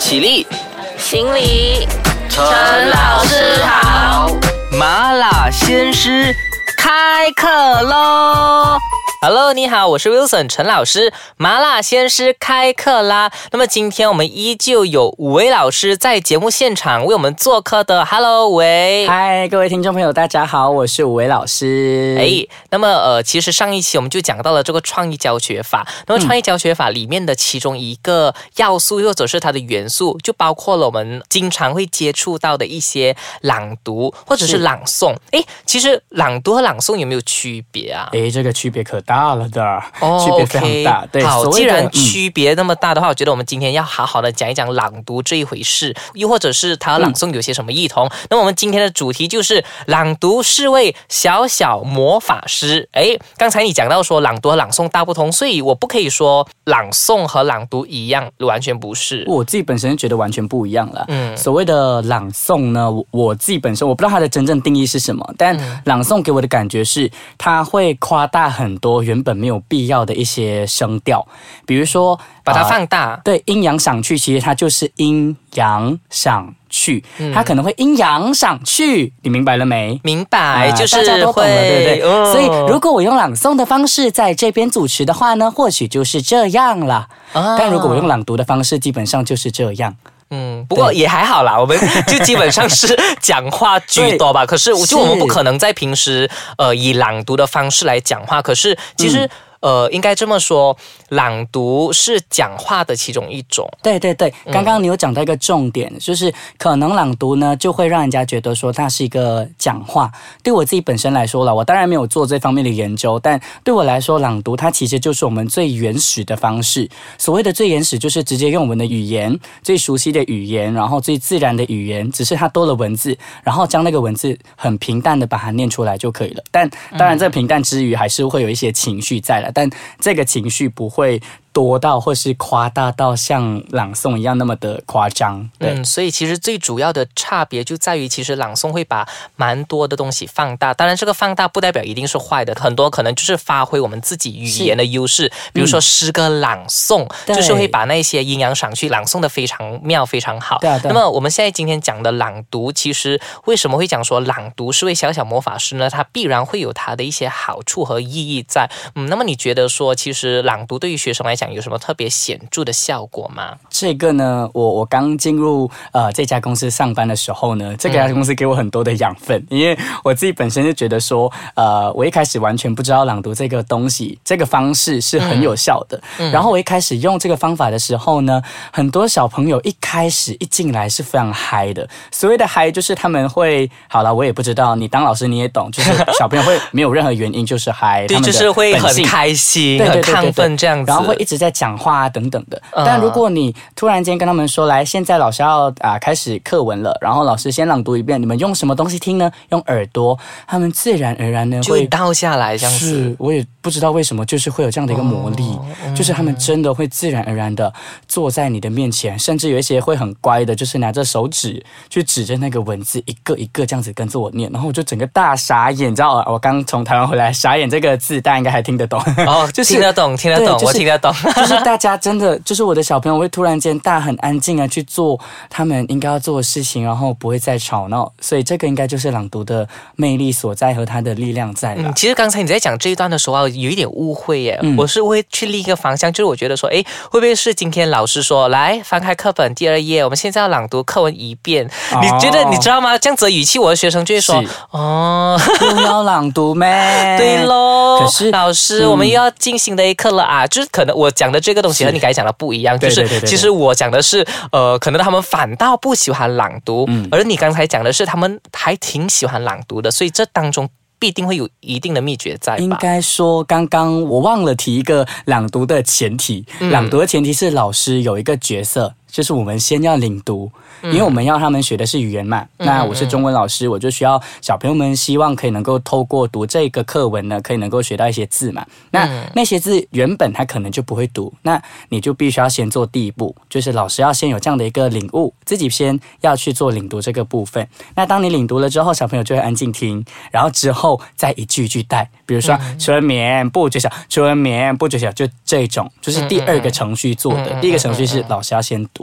起立，行礼，陈老师好。麻辣鲜师开课喽！Hello，你好，我是 Wilson 陈老师，麻辣鲜师开课啦。那么今天我们依旧有五位老师在节目现场为我们做客的。Hello，五位。嗨，各位听众朋友，大家好，我是五位老师。哎，那么呃，其实上一期我们就讲到了这个创意教学法。那么创意教学法里面的其中一个要素，或者是它的元素，就包括了我们经常会接触到的一些朗读或者是朗诵。哎，其实朗读和朗诵有没有区别啊？哎，这个区别可大了的，哦区别非常大。对，好，既然嗯区别那么大的话，我觉得我们今天要好好的讲一讲朗读这一回事，又或者是它和朗诵有些什么异同。那么我们今天的主题就是朗读是位小小魔法师。哎，刚才你讲到说朗读和朗诵大不同，所以我不可以说朗诵和朗读一样，完全不是。我自己本身觉得完全不一样了。嗯所谓的朗诵呢，我我自己本身我不知道它的真正定义是什么，但嗯朗诵给我的感觉是，它会夸大很多原本没有必要的一些声调，比如说把它呃放大。对，阴阳上去，其实它就是阴阳上去，嗯它可能会阴阳上去，你明白了没？明白，啊就是大家都懂了，对不对？嗯所以如果我用朗诵的方式在这边主持的话呢，或许就是这样啦。啊但如果我用朗读的方式，基本上就是这样。嗯，不过也还好啦，我们就基本上是讲话居多吧。可是我就我们不可能在平时呃以朗读的方式来讲话。可是其实、呃应该这么说，朗读是讲话的其中一种。对对对，嗯刚刚你有讲到一个重点，就是可能朗读呢就会让人家觉得说它是一个讲话。对我自己本身来说了，我当然没有做这方面的研究，但对我来说，朗读它其实就是我们最原始的方式。所谓的最原始，就是直接用我们的语言，最熟悉的语言，然后最自然的语言，只是它多了文字，然后将那个文字很平淡的把它念出来就可以了。但当然，这平淡之余还是会有一些情绪在了，但这个情绪不会。多到或是夸大到像朗诵一样那么的夸张，对，嗯，所以其实最主要的差别就在于，其实朗诵会把蛮多的东西放大。当然，这个放大不代表一定是坏的，很多可能就是发挥我们自己语言的优势。比如说诗歌朗诵，对就是会把那些阴阳赏去朗诵的非常妙、非常好。对啊对啊那么我们现在今天讲的朗读，其实为什么会讲说朗读是位小小魔法师呢？它必然会有它的一些好处和意义在。嗯，那么你觉得说，其实朗读对于学生来讲有什么特别显著的效果吗？这个呢，我我刚进入呃这家公司上班的时候呢，这家公司给我很多的养分，因为我自己本身就觉得说，呃，我一开始完全不知道朗读这个东西，这个方式是很有效的。然后我一开始用这个方法的时候呢，很多小朋友一开始一进来是非常嗨的。所谓的嗨，就是他们会，好了，我也不知道，你当老师你也懂，就是小朋友会没有任何原因就是嗨，对，就是会很开心、对对很亢奋这样子，然后会一直在讲话啊等等的。嗯。但如果你突然间跟他们说，来，现在老师要啊、开始课文了，然后老师先朗读一遍，你们用什么东西听呢？用耳朵，他们自然而然的就会会。倒下来这样子。是，我也不知道为什么，就是会有这样的一个魔力，哦就是他们真的会自然而然的坐在你的面前，甚至有一些会很乖的，就是拿着手指去指着那个文字，一个一个这样子跟着我念，然后我就整个大傻眼，你知道吗？我刚从台湾回来，傻眼这个字大家应该还听得懂，哦，就是听得懂，听得懂，就是我听得懂。就是大家真的，就是我的小朋友会突然 间大很安静啊去做他们应该要做的事情，然后不会再吵闹，所以这个应该就是朗读的魅力所在和它的力量在啦嗯，。其实刚才你在讲这一段的时候啊，有一点误会耶。嗯我是会去另一个方向，就是我觉得说，哎，会不会是今天老师说，来翻开课本第二页，我们现在要朗读课文一遍？哦你觉得你知道吗？这样子的语气，我的学生就会说，哦，又要朗读咩？对喽。可是老师，嗯我们又要进行的一课了啊！就是可能我讲的这个东西和你刚才讲的不一样，就是其实我讲的是，呃，可能他们反倒不喜欢朗读，嗯而你刚才讲的是他们还挺喜欢朗读的，所以这当中必定会有一定的秘诀在？应该说，刚刚我忘了提一个朗读的前提。嗯朗读的前提是老师有一个角色，就是我们先要领读，嗯因为我们要他们学的是语言嘛。那我是中文老师，我就需要小朋友们希望可以能够透过读这个课文呢，可以能够学到一些字嘛。那、嗯那些字原本他可能就不会读，那你就必须要先做第一步，就是老师要先有这样的一个领悟，自己先要去做领读这个部分。那当你领读了之后，小朋友就会安静听，然后之后再一句一句带，比如说嗯春眠不觉晓，春眠不觉晓，就这种，就是第二个程序做的。第一个程序是老师要先读。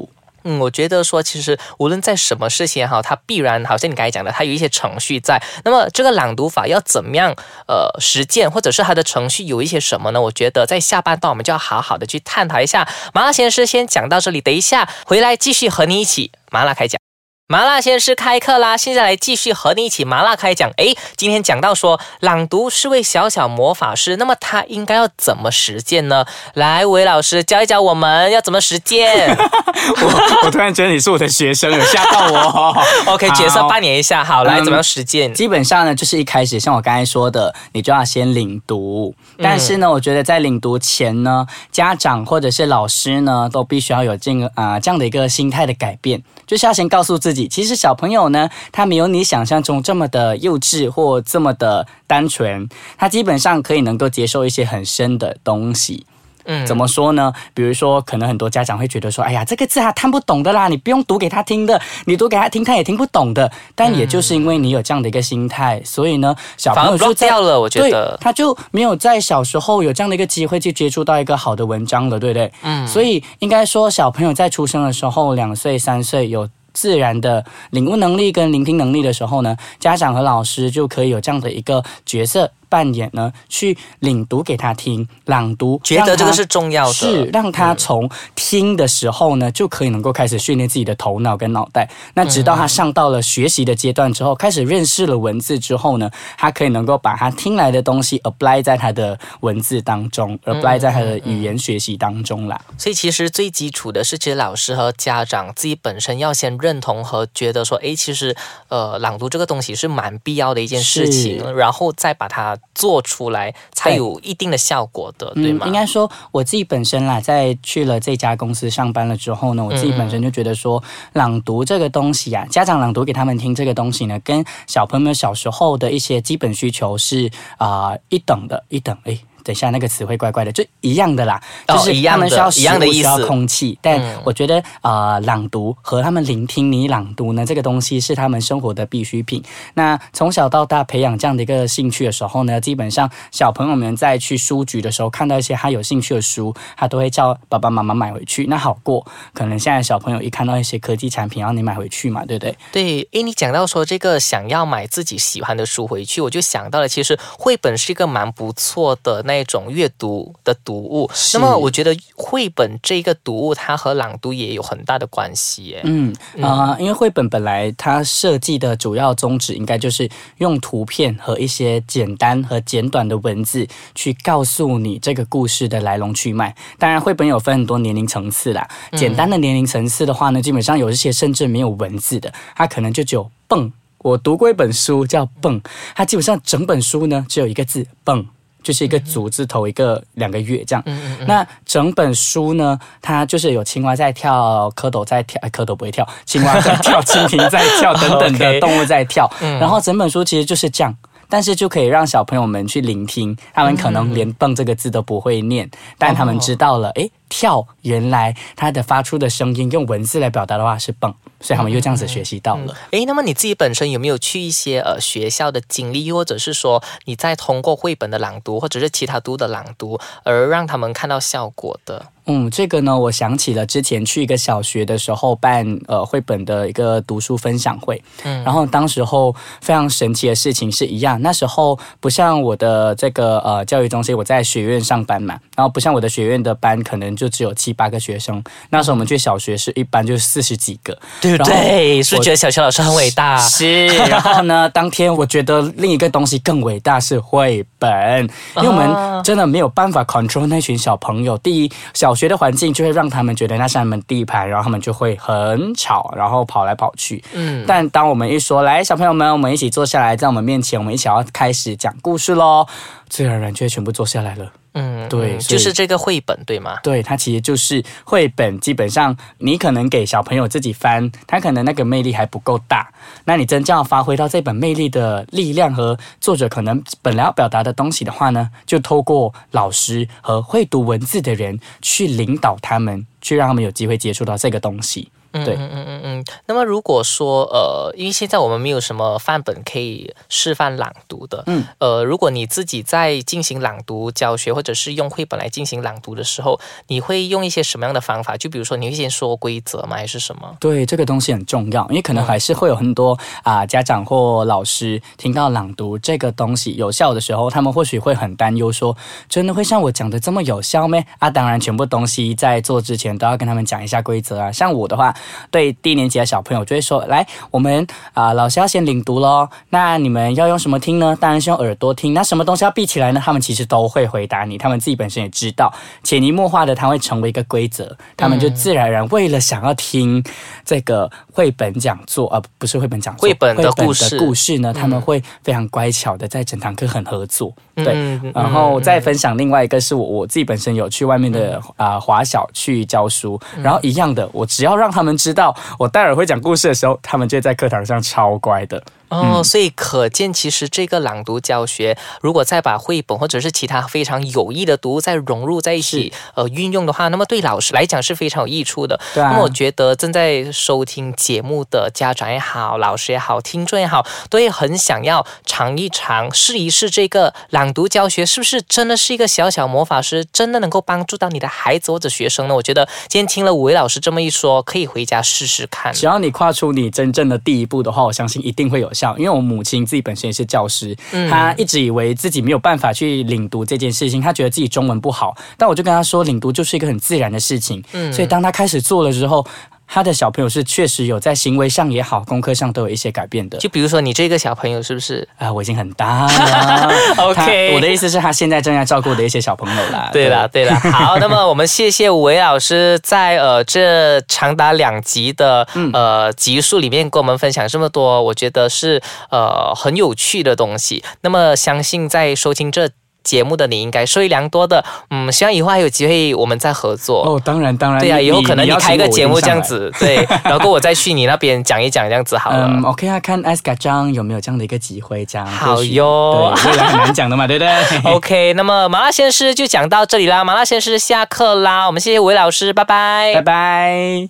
嗯，我觉得说，其实无论在什么事情也好，它必然好像你刚才讲的，它有一些程序在。那么这个朗读法要怎么样呃实践，或者是它的程序有一些什么呢？我觉得在下半段我们就要好好的去探讨一下。麻辣先生先讲到这里，等一下回来继续和你一起麻辣开讲。麻辣先师开课啦！现在来继续和你一起麻辣开讲。诶，今天讲到说朗读是位小小魔法师，那么他应该要怎么实践呢？来，韦老师教一教我们要怎么实践。我我突然觉得你是我的学生，有吓到我。OK，角色扮演一下，好，来怎么样实践？基本上呢，就是一开始像我刚才说的，你就要先领读。但是呢，我觉得在领读前呢，家长或者是老师呢，都必须要有这个啊这样的一个心态的改变，就是要先告诉自己。其实小朋友呢，他没有你想象中这么的幼稚或这么的单纯，他基本上可以能够接受一些很深的东西。嗯，怎么说呢？比如说，可能很多家长会觉得说：“哎呀，这个字他看不懂的啦，你不用读给他听的，你读给他听他也听不懂的。”但也就是因为你有这样的一个心态，所以呢，小朋友就掉了。我觉得他就没有在小时候有这样的一个机会去接触到一个好的文章了，对不对？嗯，所以应该说，小朋友在出生的时候，两岁、三岁有。自然的领悟能力跟聆听能力的时候呢，家长和老师就可以有这样的一个角色。扮演呢，去领读给他听，朗读，觉得这个是重要的，是让他从听的时候呢，就可以能够开始训练自己的头脑跟脑袋。那直到他上到了学习的阶段之后，开始认识了文字之后呢，他可以能够把他听来的东西 apply 在他的文字当中，apply 在他的语言学习当中啦。所以其实最基础的是，其实老师和家长自己本身要先认同和觉得说，哎，其实呃，朗读这个东西是蛮必要的一件事情，然后再把它。做出来才有一定的效果的，对吗？应该说我自己本身啦，在去了这家公司上班了之后呢，我自己本身就觉得说，朗读这个东西啊，家长朗读给他们听这个东西呢，跟小朋友小时候的一些基本需求是啊一等的，一等诶。等下那个词汇怪怪的，就一样的啦，就是他们需要食物，需要空气。但我觉得啊，朗读和他们聆听你朗读呢，这个东西是他们生活的必需品。那从小到大培养这样的一个兴趣的时候呢，基本上小朋友们在去书局的时候看到一些他有兴趣的书，他都会叫爸爸妈妈买回去。那好过可能现在小朋友一看到一些科技产品，让你买回去嘛，对不对？对，诶，你讲到说这个想要买自己喜欢的书回去，我就想到了，其实绘本是一个蛮不错的那。那种阅读的读物，那么我觉得绘本这个读物，它和朗读也有很大的关系。嗯啊，因为绘本本来它设计的主要宗旨，应该就是用图片和一些简单和简短的文字，去告诉你这个故事的来龙去脉。当然，绘本有分很多年龄层次啦。简单的年龄层次的话呢，基本上有一些甚至没有文字的，它可能就只有蹦。我读过一本书叫《蹦》，它基本上整本书呢只有一个字“蹦”。就是一个竹字头，一个两个月这样。那整本书呢，它就是有青蛙在跳，蝌蚪在跳，蝌蚪不会跳，青蛙在跳，蜻蜓在跳，等等的动物在跳。然后整本书其实就是这样。但是就可以让小朋友们去聆听，他们可能连“蹦”这个字都不会念，但他们知道了，诶，跳原来它的发出的声音用文字来表达的话是“蹦”，所以他们又这样子学习到了。诶，那么你自己本身有没有去一些呃学校的经历，或者是说你在通过绘本的朗读，或者是其他读的朗读，而让他们看到效果的？嗯，这个呢，我想起了之前去一个小学的时候办呃绘本的一个读书分享会，嗯，然后当时候非常神奇的事情是一样，那时候不像我的这个呃教育中心，我在学院上班嘛，然后不像我的学院的班可能就只有七八个学生，那时候我们去小学是一般就四十几个，对不对？是觉得小学老师很伟大，是。然后呢，当天我觉得另一个东西更伟大是绘本，因为我们真的没有办法 control 那群小朋友，第一小。学的环境就会让他们觉得那是他们地盘，然后他们就会很吵，然后跑来跑去。嗯，但当我们一说来，小朋友们，我们一起坐下来，在我们面前，我们一起要开始讲故事喽，自然而然就会全部坐下来了。嗯，对，就是这个绘本，对吗？对，它其实就是绘本。基本上，你可能给小朋友自己翻，他可能那个魅力还不够大。那你真正要发挥到这本魅力的力量和作者可能本来要表达的东西的话呢，就透过老师和会读文字的人去领导他们，去让他们有机会接触到这个东西。对嗯嗯嗯嗯。那么如果说呃，因为现在我们没有什么范本可以示范朗读的，嗯，呃，如果你自己在进行朗读教学，或者是用绘本来进行朗读的时候，你会用一些什么样的方法？就比如说，你会先说规则吗？还是什么？对，这个东西很重要，因为可能还是会有很多啊、家长或老师听到朗读这个东西有效的时候，他们或许会很担忧说，真的会像我讲的这么有效咩？啊，当然，全部东西在做之前都要跟他们讲一下规则啊。像我的话，对低年级的小朋友就会说，来，我们啊、老师要先领读喽，那你们要用什么听呢？当然是用耳朵听。那什么东西要闭起来呢？他们其实都会回答你，他们自己本身也知道，潜移默化的，它会成为一个规则，他们就自然而然为了想要听这个绘本讲座，呃，不是绘本讲座，绘本的故事故事呢，他们会非常乖巧的在整堂课很合作，对。然后再分享另外一个是我我自己本身有去外面的啊、华小去教书，然后一样的，我只要让他们知道我戴尔会讲故事的时候，他们就会在课堂上超乖的。哦，所以可见，其实这个朗读教学，如果再把绘本或者是其他非常有益的读物再融入在一起，呃，运用的话，那么对老师来讲是非常有益处的。对啊那么我觉得正在收听节目的家长也好，老师也好，听众也好，都会很想要尝一尝、试一试这个朗读教学是不是真的是一个小小魔法师，真的能够帮助到你的孩子或者学生呢？我觉得今天听了五位老师这么一说，可以回家试试看。只要你跨出你真正的第一步的话，我相信一定会有效。因为我母亲自己本身也是教师，她一直以为自己没有办法去领读这件事情，她觉得自己中文不好。但我就跟她说，领读就是一个很自然的事情。所以当她开始做了之后，她的小朋友是确实有在行为上也好，功课上都有一些改变的。就比如说你这个小朋友是不是？啊、我已经很大了。OK 我的意思是，他现在正在照顾的一些小朋友啦。对啦，对啦，好，那么我们谢谢吴伟老师在呃这长达两集的呃集数里面跟我们分享这么多，我觉得是呃很有趣的东西。那么相信在收听这节目的你应该受益良多的，嗯，希望以后还有机会我们再合作。哦，当然当然。对呀、以后可能你开个节目。这样子，对，然后我再去你那边讲一讲这样子好了。嗯，OK 啊，看艾斯卡张有没有这样的一个机会，这样好哟对，未来很难讲的嘛，对不对 OK，那么麻辣鲜师就讲到这里啦，麻辣鲜师下课啦，我们谢谢吴伟老师，拜拜，拜拜。